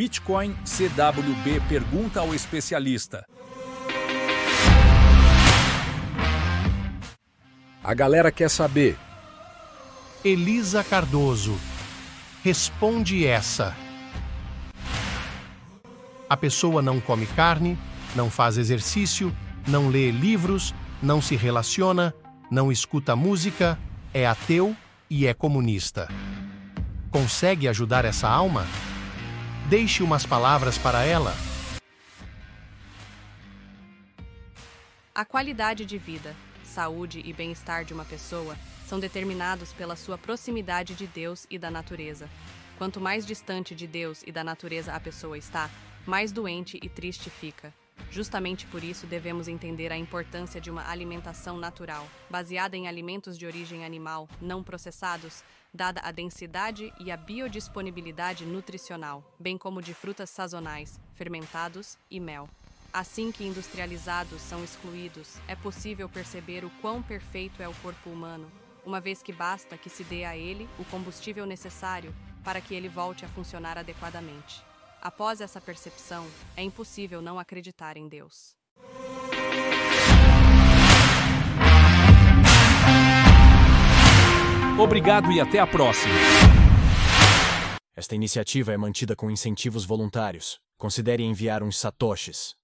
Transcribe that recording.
Bitcoin CWB pergunta ao especialista. A galera quer saber. Elisa Cardoso. Responde essa. A pessoa não come carne, não faz exercício, não lê livros, não se relaciona, não escuta música, é ateu e é comunista. Consegue ajudar essa alma? Deixe umas palavras para ela. A qualidade de vida, saúde e bem-estar de uma pessoa são determinados pela sua proximidade de Deus e da natureza. Quanto mais distante de Deus e da natureza a pessoa está, mais doente e triste fica. Justamente por isso devemos entender a importância de uma alimentação natural, baseada em alimentos de origem animal, não processados, dada a densidade e a biodisponibilidade nutricional, bem como de frutas sazonais, fermentados e mel. Assim que industrializados são excluídos, é possível perceber o quão perfeito é o corpo humano, uma vez que basta que se dê a ele o combustível necessário para que ele volte a funcionar adequadamente. Após essa percepção, é impossível não acreditar em Deus. Obrigado e até a próxima. Esta iniciativa é mantida com incentivos voluntários. Considere enviar uns satoshis.